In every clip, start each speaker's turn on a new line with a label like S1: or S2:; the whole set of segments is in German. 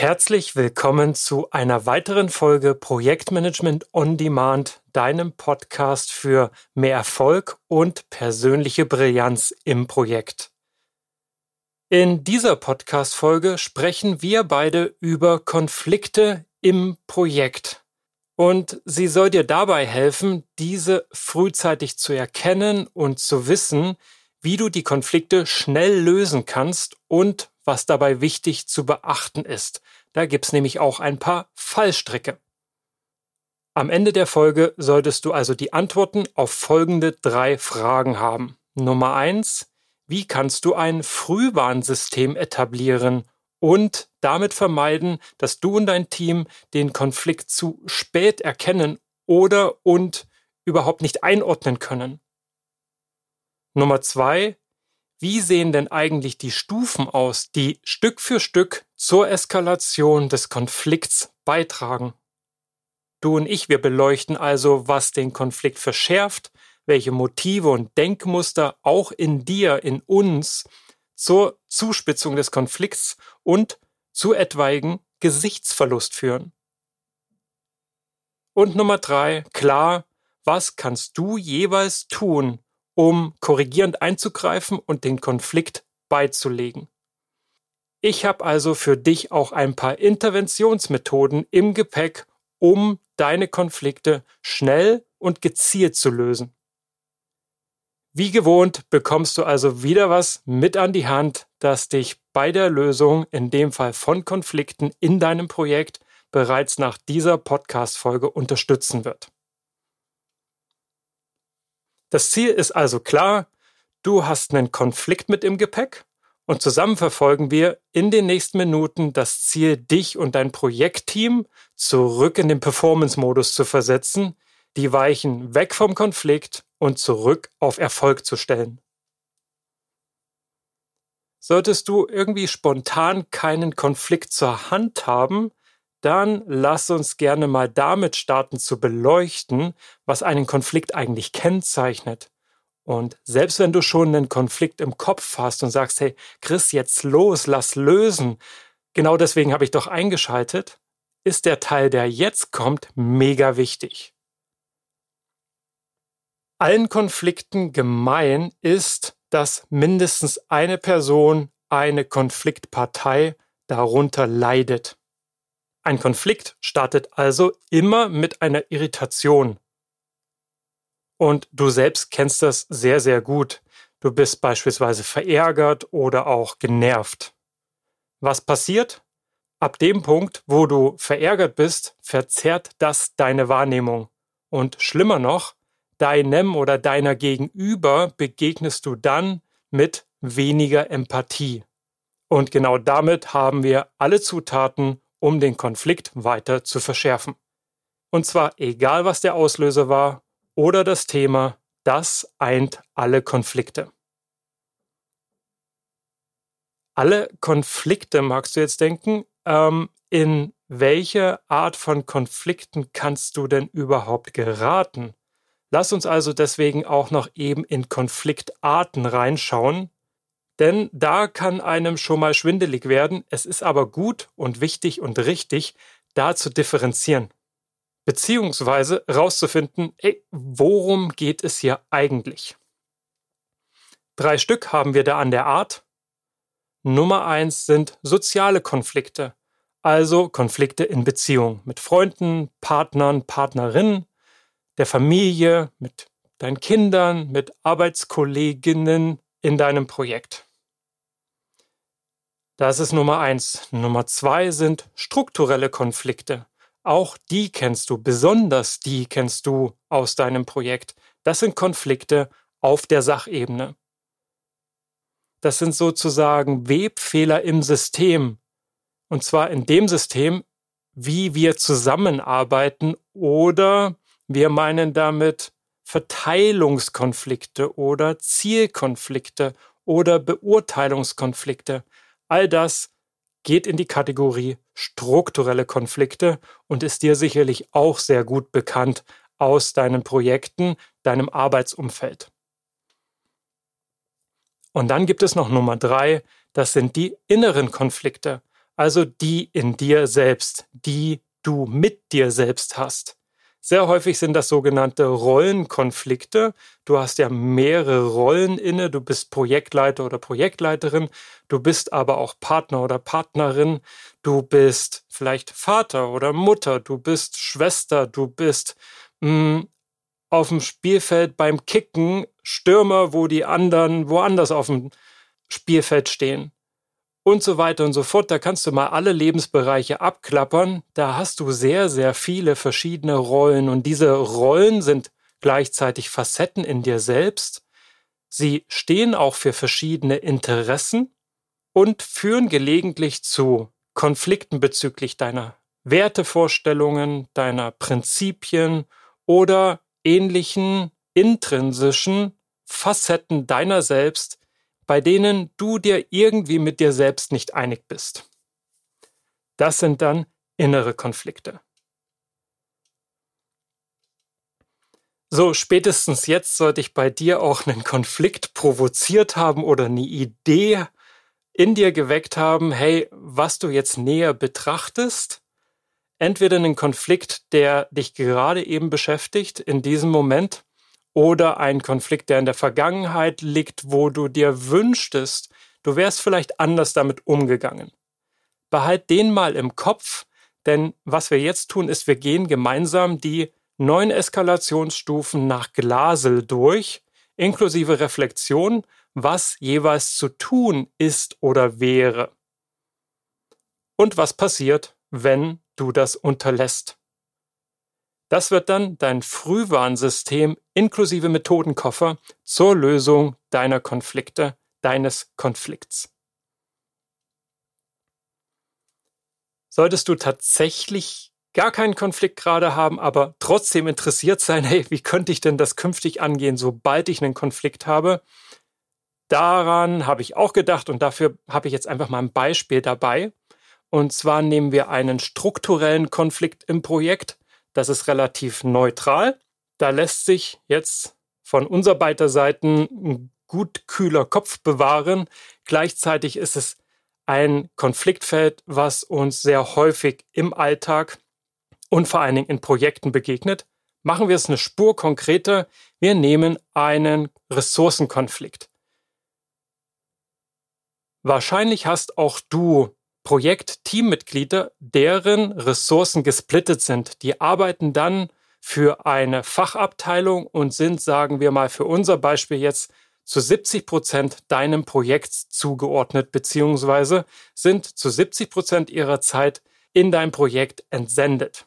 S1: Herzlich willkommen zu einer weiteren Folge Projektmanagement on Demand, deinem Podcast für mehr Erfolg und persönliche Brillanz im Projekt. In dieser Podcast-Folge sprechen wir beide über Konflikte im Projekt. Und sie soll dir dabei helfen, diese frühzeitig zu erkennen und zu wissen, wie du die Konflikte schnell lösen kannst und was dabei wichtig zu beachten ist. Da gibt's nämlich auch ein paar Fallstricke. Am Ende der Folge solltest du also die Antworten auf folgende drei Fragen haben. Nummer eins, wie kannst du ein Frühwarnsystem etablieren und damit vermeiden, dass du und dein Team den Konflikt zu spät erkennen oder und überhaupt nicht einordnen können? Nummer zwei, wie sehen denn eigentlich die Stufen aus, die Stück für Stück zur Eskalation des Konflikts beitragen? Du und ich, wir beleuchten also, was den Konflikt verschärft, welche Motive und Denkmuster auch in dir, in uns zur Zuspitzung des Konflikts und zu etwaigen Gesichtsverlust führen. Und Nummer drei, klar, was kannst du jeweils tun, um korrigierend einzugreifen und den Konflikt beizulegen. Ich habe also für dich auch ein paar Interventionsmethoden im Gepäck, um deine Konflikte schnell und gezielt zu lösen. Wie gewohnt bekommst du also wieder was mit an die Hand, das dich bei der Lösung, in dem Fall von Konflikten in deinem Projekt, bereits nach dieser Podcast-Folge unterstützen wird. Das Ziel ist also klar, du hast einen Konflikt mit im Gepäck und zusammen verfolgen wir in den nächsten Minuten das Ziel, dich und dein Projektteam zurück in den Performance-Modus zu versetzen, die Weichen weg vom Konflikt und zurück auf Erfolg zu stellen. Solltest du irgendwie spontan keinen Konflikt zur Hand haben, dann lass uns gerne mal damit starten zu beleuchten, was einen Konflikt eigentlich kennzeichnet. Und selbst wenn du schon einen Konflikt im Kopf hast und sagst, hey, Chris, jetzt los, lass lösen, genau deswegen habe ich doch eingeschaltet, ist der Teil, der jetzt kommt, mega wichtig. Allen Konflikten gemein ist, dass mindestens eine Person, eine Konfliktpartei darunter leidet. Ein Konflikt startet also immer mit einer Irritation. Und du selbst kennst das sehr, sehr gut. Du bist beispielsweise verärgert oder auch genervt. Was passiert? Ab dem Punkt, wo du verärgert bist, verzerrt das deine Wahrnehmung. Und schlimmer noch, deinem oder deiner Gegenüber begegnest du dann mit weniger Empathie. Und genau damit haben wir alle Zutaten, um den Konflikt weiter zu verschärfen. Und zwar egal, was der Auslöser war oder das Thema, das eint alle Konflikte. Alle Konflikte, magst du jetzt denken, ähm, in welche Art von Konflikten kannst du denn überhaupt geraten? Lass uns also deswegen auch noch eben in Konfliktarten reinschauen, denn da kann einem schon mal schwindelig werden. Es ist aber gut und wichtig und richtig, da zu differenzieren. Beziehungsweise rauszufinden, ey, worum geht es hier eigentlich? Drei Stück haben wir da an der Art. Nummer eins sind soziale Konflikte, also Konflikte in Beziehung mit Freunden, Partnern, Partnerinnen, der Familie, mit deinen Kindern, mit Arbeitskolleginnen in deinem Projekt. Das ist Nummer eins. Nummer zwei sind strukturelle Konflikte. Auch die kennst du, besonders die kennst du aus deinem Projekt. Das sind Konflikte auf der Sachebene. Das sind sozusagen Webfehler im System. Und zwar in dem System, wie wir zusammenarbeiten oder wir meinen damit Verteilungskonflikte oder Zielkonflikte oder Beurteilungskonflikte. All das geht in die Kategorie strukturelle Konflikte und ist dir sicherlich auch sehr gut bekannt aus deinen Projekten, deinem Arbeitsumfeld. Und dann gibt es noch Nummer drei, das sind die inneren Konflikte, also die in dir selbst, die du mit dir selbst hast. Sehr häufig sind das sogenannte Rollenkonflikte. Du hast ja mehrere Rollen inne. Du bist Projektleiter oder Projektleiterin. Du bist aber auch Partner oder Partnerin. Du bist vielleicht Vater oder Mutter. Du bist Schwester. Du bist mh, hm, auf dem Spielfeld beim Kicken Stürmer, wo die anderen woanders auf dem Spielfeld stehen und so weiter und so fort. Da kannst du mal alle Lebensbereiche abklappern. Da hast du sehr, sehr viele verschiedene Rollen und diese Rollen sind gleichzeitig Facetten in dir selbst. Sie stehen auch für verschiedene Interessen und führen gelegentlich zu Konflikten bezüglich deiner Wertevorstellungen, deiner Prinzipien oder ähnlichen intrinsischen Facetten deiner selbst, bei denen du dir irgendwie mit dir selbst nicht einig bist. Das sind dann innere Konflikte. So, spätestens jetzt sollte ich bei dir auch einen Konflikt provoziert haben oder eine Idee in dir geweckt haben, hey, was du jetzt näher betrachtest, entweder einen Konflikt, der dich gerade eben beschäftigt in diesem Moment, oder ein Konflikt, der in der Vergangenheit liegt, wo du dir wünschtest, du wärst vielleicht anders damit umgegangen. Behalt den mal im Kopf, denn was wir jetzt tun, ist, wir gehen gemeinsam die neun Eskalationsstufen nach Glasel durch, inklusive Reflexion, was jeweils zu tun ist oder wäre. Und was passiert, wenn du das unterlässt. Das wird dann dein Frühwarnsystem inklusive Methodenkoffer zur Lösung deiner Konflikte, deines Konflikts. Solltest du tatsächlich gar keinen Konflikt gerade haben, aber trotzdem interessiert sein, hey, wie könnte ich denn das künftig angehen, sobald ich einen Konflikt habe? Daran habe ich auch gedacht und dafür habe ich jetzt einfach mal ein Beispiel dabei. Und zwar nehmen wir einen strukturellen Konflikt im Projekt das ist relativ neutral. Da lässt sich jetzt von unserer beider Seiten ein gut kühler Kopf bewahren. Gleichzeitig ist es ein Konfliktfeld, was uns sehr häufig im Alltag und vor allen Dingen in Projekten begegnet. Machen wir es eine Spur konkreter. Wir nehmen einen Ressourcenkonflikt. Wahrscheinlich hast auch du Projekt-Teammitglieder, deren Ressourcen gesplittet sind. Die arbeiten dann für eine Fachabteilung und sind, sagen wir mal, für unser Beispiel jetzt zu 70 Prozent deinem Projekt zugeordnet, beziehungsweise sind zu 70 Prozent ihrer Zeit in dein Projekt entsendet.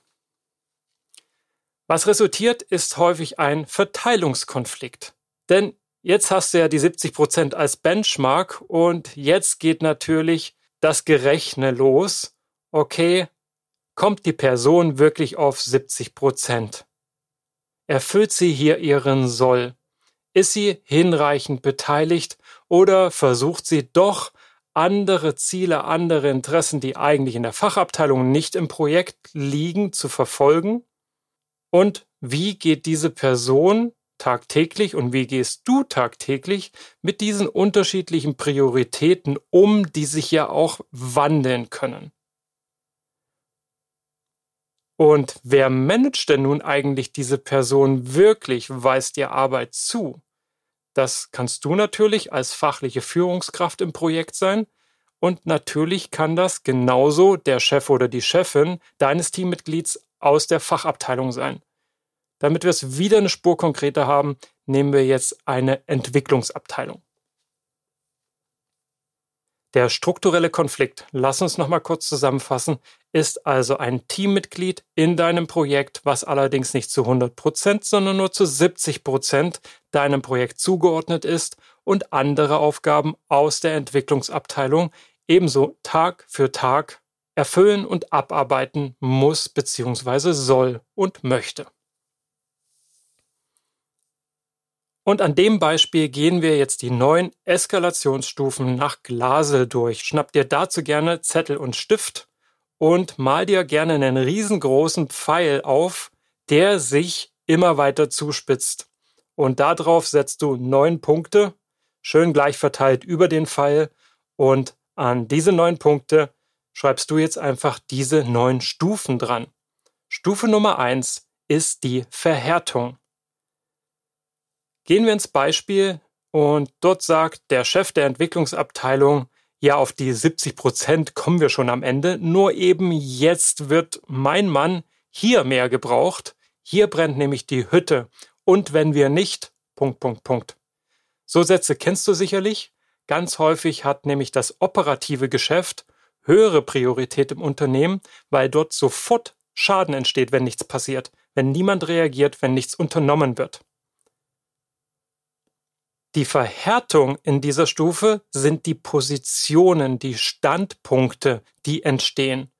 S1: Was resultiert, ist häufig ein Verteilungskonflikt. Denn jetzt hast du ja die 70 Prozent als Benchmark und jetzt geht natürlich das Gerechne los, okay, kommt die Person wirklich auf 70 Prozent? Erfüllt sie hier ihren Soll? Ist sie hinreichend beteiligt oder versucht sie doch andere Ziele, andere Interessen, die eigentlich in der Fachabteilung nicht im Projekt liegen, zu verfolgen? Und wie geht diese Person tagtäglich und wie gehst du tagtäglich mit diesen unterschiedlichen Prioritäten um, die sich ja auch wandeln können? Und wer managt denn nun eigentlich diese Person wirklich, weist ihr Arbeit zu? Das kannst du natürlich als fachliche Führungskraft im Projekt sein. Und natürlich kann das genauso der Chef oder die Chefin deines Teammitglieds aus der Fachabteilung sein. Damit wir es wieder eine Spur konkreter haben, nehmen wir jetzt eine Entwicklungsabteilung. Der strukturelle Konflikt, lass uns nochmal kurz zusammenfassen, ist also ein Teammitglied in deinem Projekt, was allerdings nicht zu 100 Prozent, sondern nur zu 70 Prozent deinem Projekt zugeordnet ist und andere Aufgaben aus der Entwicklungsabteilung ebenso Tag für Tag erfüllen und abarbeiten muss bzw. soll und möchte. Und an dem Beispiel gehen wir jetzt die neun Eskalationsstufen nach Glasel durch. Schnapp dir dazu gerne Zettel und Stift und mal dir gerne einen riesengroßen Pfeil auf, der sich immer weiter zuspitzt. Und darauf setzt du neun Punkte, schön gleich verteilt über den Pfeil. Und an diese neun Punkte schreibst du jetzt einfach diese neun Stufen dran. Stufe Nummer eins ist die Verhärtung. Gehen wir ins Beispiel und dort sagt der Chef der Entwicklungsabteilung, ja, auf die 70 Prozent kommen wir schon am Ende, nur eben jetzt wird mein Mann hier mehr gebraucht, hier brennt nämlich die Hütte und wenn wir nicht, Punkt, Punkt, Punkt. So Sätze kennst du sicherlich. Ganz häufig hat nämlich das operative Geschäft höhere Priorität im Unternehmen, weil dort sofort Schaden entsteht, wenn nichts passiert, wenn niemand reagiert, wenn nichts unternommen wird. Die Verhärtung in dieser Stufe sind die Positionen, die Standpunkte, die entstehen.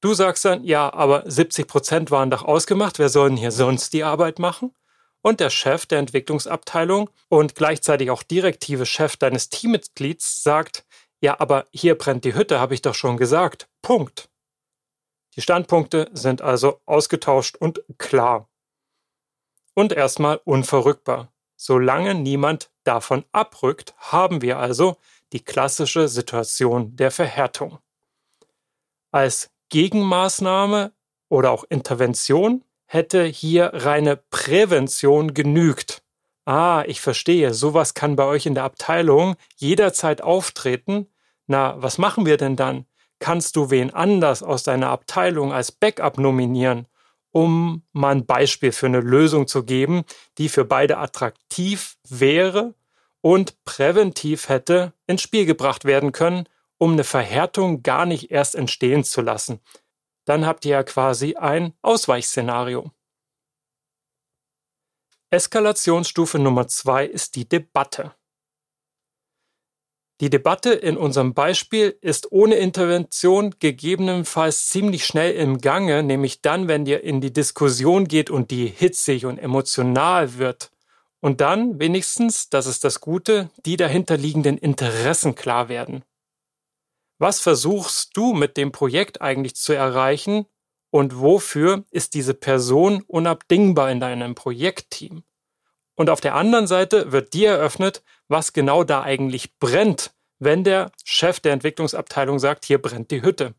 S1: Du sagst dann, ja, aber 70 Prozent waren doch ausgemacht, wer soll denn hier sonst die Arbeit machen? Und der Chef der Entwicklungsabteilung und gleichzeitig auch direktive Chef deines Teammitglieds sagt, ja, aber hier brennt die Hütte, habe ich doch schon gesagt. Punkt. Die Standpunkte sind also ausgetauscht und klar. Und erstmal unverrückbar. Solange niemand davon abrückt, haben wir also die klassische Situation der Verhärtung. Als Gegenmaßnahme oder auch Intervention hätte hier reine Prävention genügt. Ah, ich verstehe, sowas kann bei euch in der Abteilung jederzeit auftreten. Na, was machen wir denn dann? Kannst du wen anders aus deiner Abteilung als Backup nominieren? Um mal ein Beispiel für eine Lösung zu geben, die für beide attraktiv wäre und präventiv hätte ins Spiel gebracht werden können, um eine Verhärtung gar nicht erst entstehen zu lassen. Dann habt ihr ja quasi ein Ausweichszenario. Eskalationsstufe Nummer zwei ist die Debatte. Die Debatte in unserem Beispiel ist ohne Intervention gegebenenfalls ziemlich schnell im Gange, nämlich dann, wenn ihr in die Diskussion geht und die hitzig und emotional wird. Und dann wenigstens, das ist das Gute, die dahinterliegenden Interessen klar werden. Was versuchst du mit dem Projekt eigentlich zu erreichen und wofür ist diese Person unabdingbar in deinem Projektteam? Und auf der anderen Seite wird dir eröffnet, was genau da eigentlich brennt, wenn der Chef der Entwicklungsabteilung sagt, hier brennt die Hütte.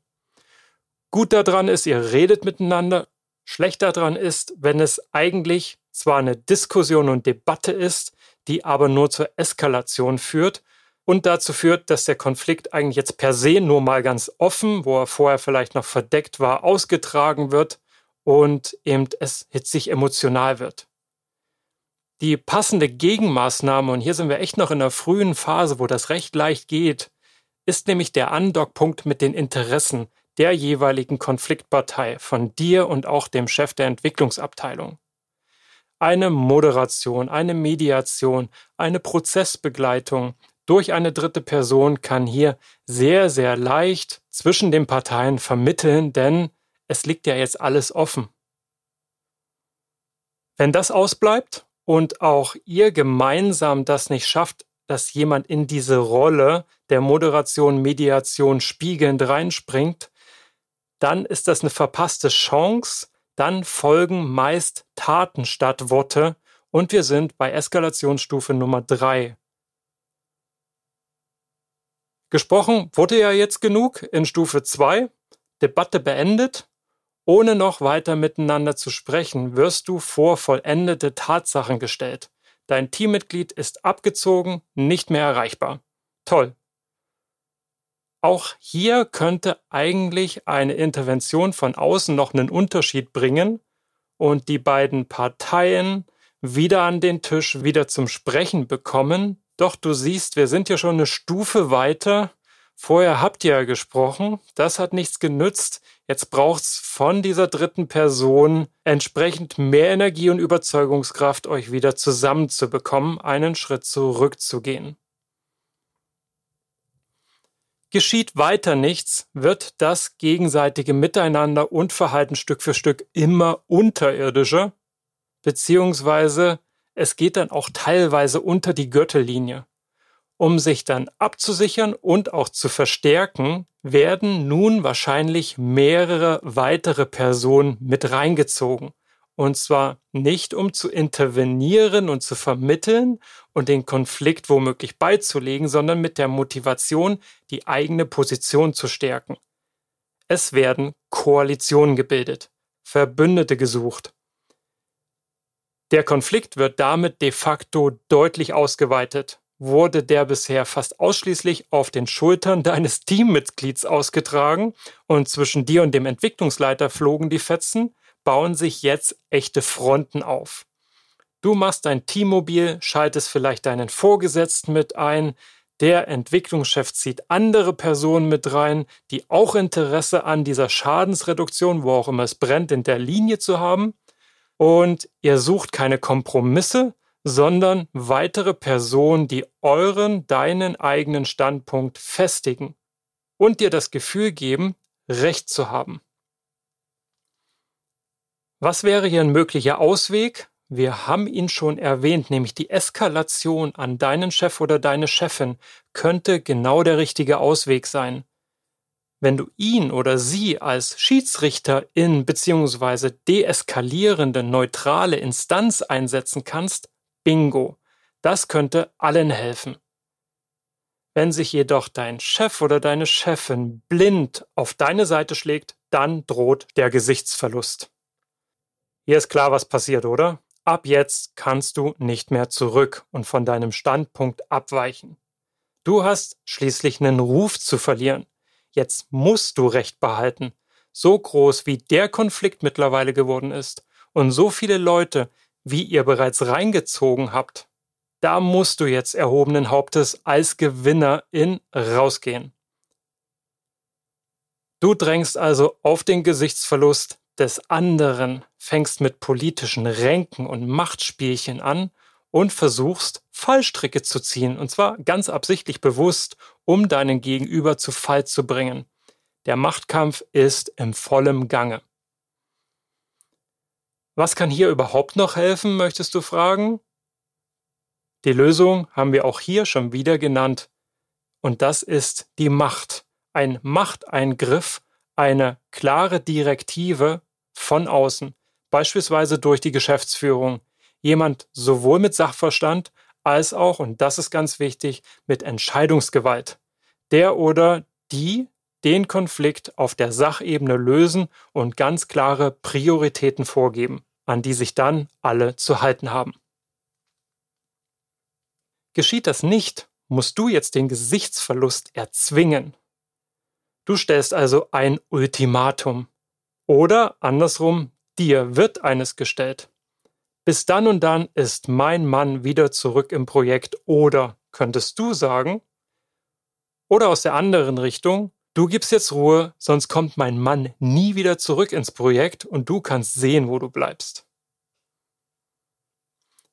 S1: Gut daran ist, ihr redet miteinander. Schlecht daran ist, wenn es eigentlich zwar eine Diskussion und Debatte ist, die aber nur zur Eskalation führt und dazu führt, dass der Konflikt eigentlich jetzt per se nur mal ganz offen, wo er vorher vielleicht noch verdeckt war, ausgetragen wird und eben es hitzig emotional wird die passende Gegenmaßnahme, und hier sind wir echt noch in der frühen Phase, wo das recht leicht geht, ist nämlich der Andockpunkt mit den Interessen der jeweiligen Konfliktpartei von dir und auch dem Chef der Entwicklungsabteilung. Eine Moderation, eine Mediation, eine Prozessbegleitung durch eine dritte Person kann hier sehr, sehr leicht zwischen den Parteien vermitteln, denn es liegt ja jetzt alles offen. Wenn das ausbleibt und auch ihr gemeinsam das nicht schafft, dass jemand in diese Rolle der Moderation, Mediation spiegelnd reinspringt, dann ist das eine verpasste Chance, dann folgen meist Taten statt Worte und wir sind bei Eskalationsstufe Nummer drei. Gesprochen wurde ja jetzt genug in Stufe zwei. Debatte beendet. Ohne noch weiter miteinander zu sprechen, wirst du vor vollendete Tatsachen gestellt. Dein Teammitglied ist abgezogen, nicht mehr erreichbar. Toll. Auch hier könnte eigentlich eine Intervention von außen noch einen Unterschied bringen und die beiden Parteien wieder an den Tisch, wieder zum Sprechen bekommen. Doch du siehst, wir sind ja schon eine Stufe weiter Vorher habt ihr ja gesprochen, das hat nichts genützt. Jetzt braucht's von dieser dritten Person entsprechend mehr Energie und Überzeugungskraft, euch wieder zusammenzubekommen, einen Schritt zurückzugehen. Geschieht weiter nichts, wird das gegenseitige Miteinander und Verhalten Stück für Stück immer unterirdischer, beziehungsweise es geht dann auch teilweise unter die Gürtellinie. Um sich dann abzusichern und auch zu verstärken, werden nun wahrscheinlich mehrere weitere Personen mit reingezogen. Und zwar nicht um zu intervenieren und zu vermitteln und den Konflikt womöglich beizulegen, sondern mit der Motivation, die eigene Position zu stärken. Es werden Koalitionen gebildet, Verbündete gesucht. Der Konflikt wird damit de facto deutlich ausgeweitet. Wurde der bisher fast ausschließlich auf den Schultern deines Teammitglieds ausgetragen und zwischen dir und dem Entwicklungsleiter flogen die Fetzen, bauen sich jetzt echte Fronten auf. Du machst dein Teammobil, schaltest vielleicht deinen Vorgesetzten mit ein, der Entwicklungschef zieht andere Personen mit rein, die auch Interesse an dieser Schadensreduktion, wo auch immer es brennt, in der Linie zu haben. Und ihr sucht keine Kompromisse, sondern weitere Personen, die euren, deinen eigenen Standpunkt festigen und dir das Gefühl geben, Recht zu haben. Was wäre hier ein möglicher Ausweg? Wir haben ihn schon erwähnt, nämlich die Eskalation an deinen Chef oder deine Chefin könnte genau der richtige Ausweg sein. Wenn du ihn oder sie als Schiedsrichterin bzw. deeskalierende neutrale Instanz einsetzen kannst, bingo, das könnte allen helfen. Wenn sich jedoch dein Chef oder deine Chefin blind auf deine Seite schlägt, dann droht der Gesichtsverlust. Hier ist klar, was passiert, oder? Ab jetzt kannst du nicht mehr zurück und von deinem Standpunkt abweichen. Du hast schließlich einen Ruf zu verlieren. Jetzt musst du Recht behalten. So groß wie der Konflikt mittlerweile geworden ist und so viele Leute, wie ihr bereits reingezogen habt, da musst du jetzt erhobenen Hauptes als Gewinner in rausgehen. Du drängst also auf den Gesichtsverlust des anderen, fängst mit politischen Ränken und Machtspielchen an und versuchst Fallstricke zu ziehen, und zwar ganz absichtlich bewusst, um deinen Gegenüber zu Fall zu bringen. Der Machtkampf ist im vollem Gange. Was kann hier überhaupt noch helfen, möchtest du fragen? Die Lösung haben wir auch hier schon wieder genannt. Und das ist die Macht. Ein Machteingriff, eine klare Direktive von außen, beispielsweise durch die Geschäftsführung. Jemand sowohl mit Sachverstand als auch, und das ist ganz wichtig, mit Entscheidungsgewalt. Der oder die den Konflikt auf der Sachebene lösen und ganz klare Prioritäten vorgeben, an die sich dann alle zu halten haben. Geschieht das nicht, musst du jetzt den Gesichtsverlust erzwingen. Du stellst also ein Ultimatum. Oder andersrum, dir wird eines gestellt. Bis dann und dann ist mein Mann wieder zurück im Projekt oder könntest du sagen, oder aus der anderen Richtung, du gibst jetzt Ruhe, sonst kommt mein Mann nie wieder zurück ins Projekt und du kannst sehen, wo du bleibst.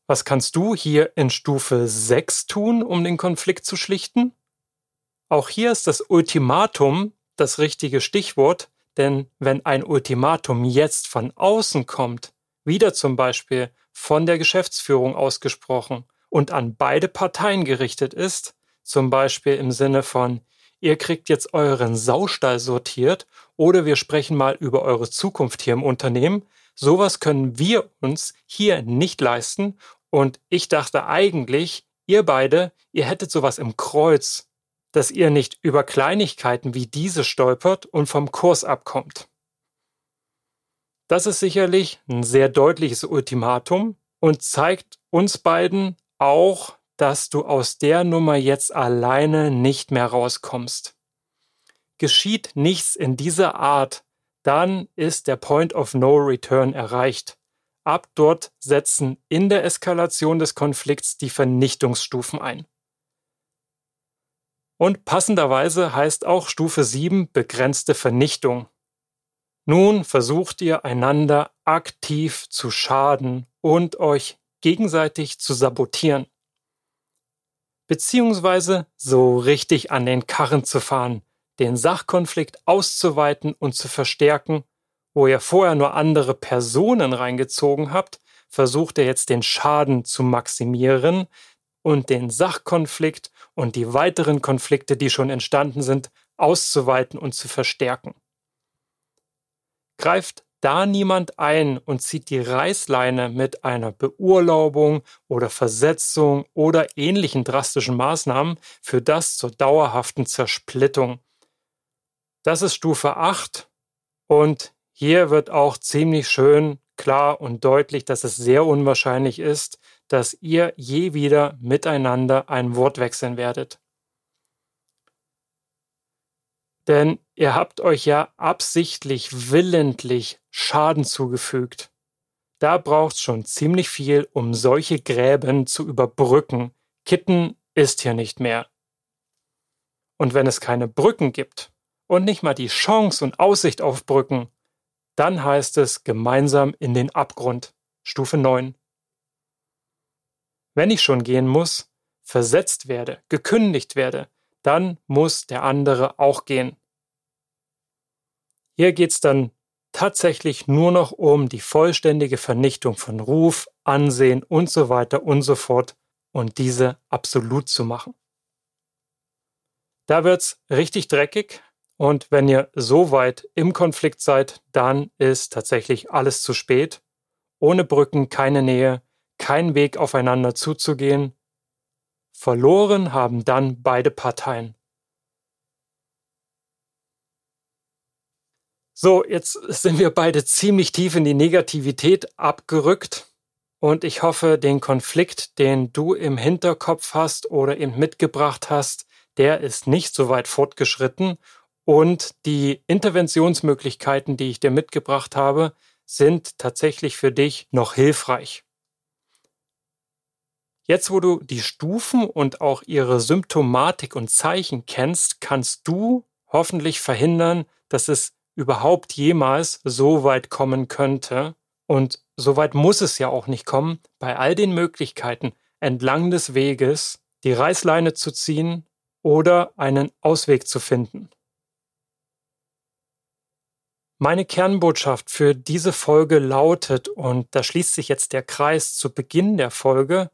S1: Was kannst du hier in Stufe 6 tun, um den Konflikt zu schlichten? Auch hier ist das Ultimatum das richtige Stichwort, denn wenn ein Ultimatum jetzt von außen kommt, wieder zum Beispiel von der Geschäftsführung ausgesprochen und an beide Parteien gerichtet ist, zum Beispiel im Sinne von ihr kriegt jetzt euren Saustall sortiert oder wir sprechen mal über eure Zukunft hier im Unternehmen, sowas können wir uns hier nicht leisten und ich dachte eigentlich, ihr beide, ihr hättet sowas im Kreuz dass ihr nicht über Kleinigkeiten wie diese stolpert und vom Kurs abkommt. Das ist sicherlich ein sehr deutliches Ultimatum und zeigt uns beiden auch, dass du aus der Nummer jetzt alleine nicht mehr rauskommst. Geschieht nichts in dieser Art, dann ist der Point of No Return erreicht. Ab dort setzen in der Eskalation des Konflikts die Vernichtungsstufen ein. Und passenderweise heißt auch Stufe 7 begrenzte Vernichtung. Nun versucht ihr einander aktiv zu schaden und euch gegenseitig zu sabotieren. Beziehungsweise so richtig an den Karren zu fahren, den Sachkonflikt auszuweiten und zu verstärken, wo ihr vorher nur andere Personen reingezogen habt, versucht ihr jetzt den Schaden zu maximieren und den Sachkonflikt und die weiteren Konflikte, die schon entstanden sind, auszuweiten und zu verstärken. Greift da niemand ein und zieht die Reißleine mit einer Beurlaubung oder Versetzung oder ähnlichen drastischen Maßnahmen, für das zur dauerhaften Zersplittung. Das ist Stufe 8 und hier wird auch ziemlich schön klar und deutlich, dass es sehr unwahrscheinlich ist, dass ihr je wieder miteinander ein Wort wechseln werdet. Denn ihr habt euch ja absichtlich, willentlich Schaden zugefügt. Da braucht's schon ziemlich viel, um solche Gräben zu überbrücken. Kitten ist hier nicht mehr. Und wenn es keine Brücken gibt und nicht mal die Chance und Aussicht auf Brücken, dann heißt es gemeinsam in den Abgrund. Stufe 9. Wenn ich schon gehen muss, versetzt werde, gekündigt werde, dann muss der andere auch gehen. Hier geht's dann tatsächlich nur noch um die vollständige Vernichtung von Ruf, Ansehen und so weiter und so fort und diese absolut zu machen. Da wird's richtig dreckig und wenn ihr so weit im Konflikt seid, dann ist tatsächlich alles zu spät. Ohne Brücken keine Nähe, kein Weg aufeinander zuzugehen. Verloren haben dann beide Parteien. So, jetzt sind wir beide ziemlich tief in die Negativität abgerückt und ich hoffe, den Konflikt, den du im Hinterkopf hast oder eben mitgebracht hast, der ist nicht so weit fortgeschritten und die Interventionsmöglichkeiten, die ich dir mitgebracht habe, sind tatsächlich für dich noch hilfreich. Jetzt, wo du die Stufen und auch ihre Symptomatik und Zeichen kennst, kannst du hoffentlich verhindern, dass es überhaupt jemals so weit kommen könnte. Und so weit muss es ja auch nicht kommen, bei all den Möglichkeiten entlang des Weges die Reißleine zu ziehen oder einen Ausweg zu finden. Meine Kernbotschaft für diese Folge lautet, und da schließt sich jetzt der Kreis zu Beginn der Folge,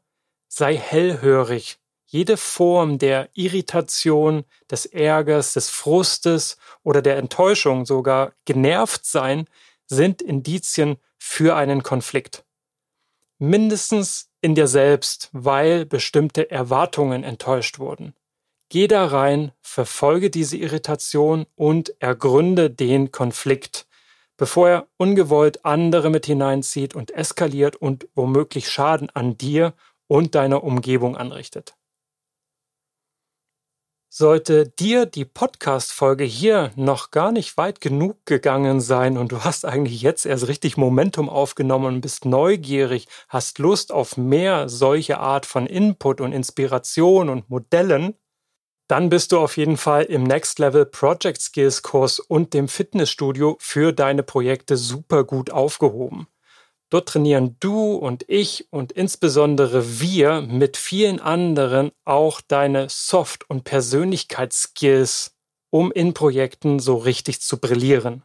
S1: sei hellhörig jede Form der Irritation, des Ärgers, des Frustes oder der Enttäuschung, sogar genervt sein, sind Indizien für einen Konflikt. Mindestens in dir selbst, weil bestimmte Erwartungen enttäuscht wurden. Geh da rein, verfolge diese Irritation und ergründe den Konflikt, bevor er ungewollt andere mit hineinzieht und eskaliert und womöglich Schaden an dir und deiner Umgebung anrichtet. Sollte dir die Podcast-Folge hier noch gar nicht weit genug gegangen sein und du hast eigentlich jetzt erst richtig Momentum aufgenommen und bist neugierig, hast Lust auf mehr solche Art von Input und Inspiration und Modellen, dann bist du auf jeden Fall im Next Level Project Skills Kurs und dem Fitnessstudio für deine Projekte super gut aufgehoben. Dort trainieren du und ich und insbesondere wir mit vielen anderen auch deine Soft- und Persönlichkeitsskills, um in Projekten so richtig zu brillieren.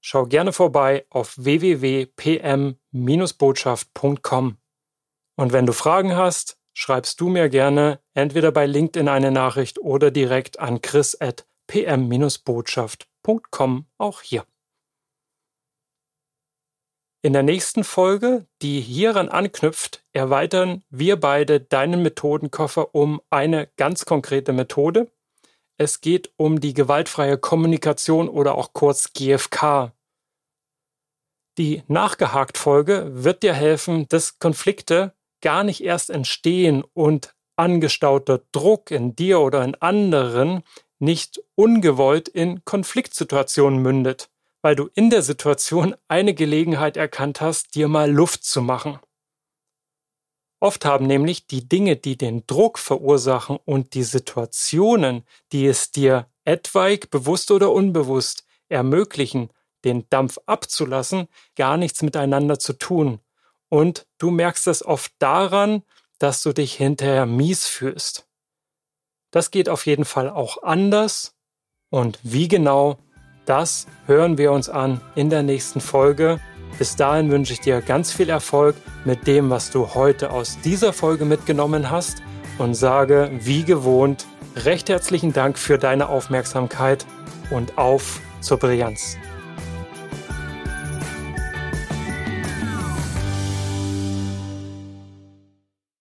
S1: Schau gerne vorbei auf www.pm-botschaft.com. Und wenn du Fragen hast, schreibst du mir gerne entweder bei LinkedIn eine Nachricht oder direkt an chris at pm-botschaft.com auch hier. In der nächsten Folge, die hieran anknüpft, erweitern wir beide deinen Methodenkoffer um eine ganz konkrete Methode. Es geht um die gewaltfreie Kommunikation oder auch kurz GFK. Die Nachgehakt-Folge wird dir helfen, dass Konflikte gar nicht erst entstehen und angestauter Druck in dir oder in anderen nicht ungewollt in Konfliktsituationen mündet weil du in der Situation eine Gelegenheit erkannt hast, dir mal Luft zu machen. Oft haben nämlich die Dinge, die den Druck verursachen und die Situationen, die es dir etwaig bewusst oder unbewusst ermöglichen, den Dampf abzulassen, gar nichts miteinander zu tun. Und du merkst es oft daran, dass du dich hinterher mies fühlst. Das geht auf jeden Fall auch anders. Und wie genau, das hören wir uns an in der nächsten Folge. Bis dahin wünsche ich dir ganz viel Erfolg mit dem, was du heute aus dieser Folge mitgenommen hast und sage, wie gewohnt, recht herzlichen Dank für deine Aufmerksamkeit und auf zur Brillanz.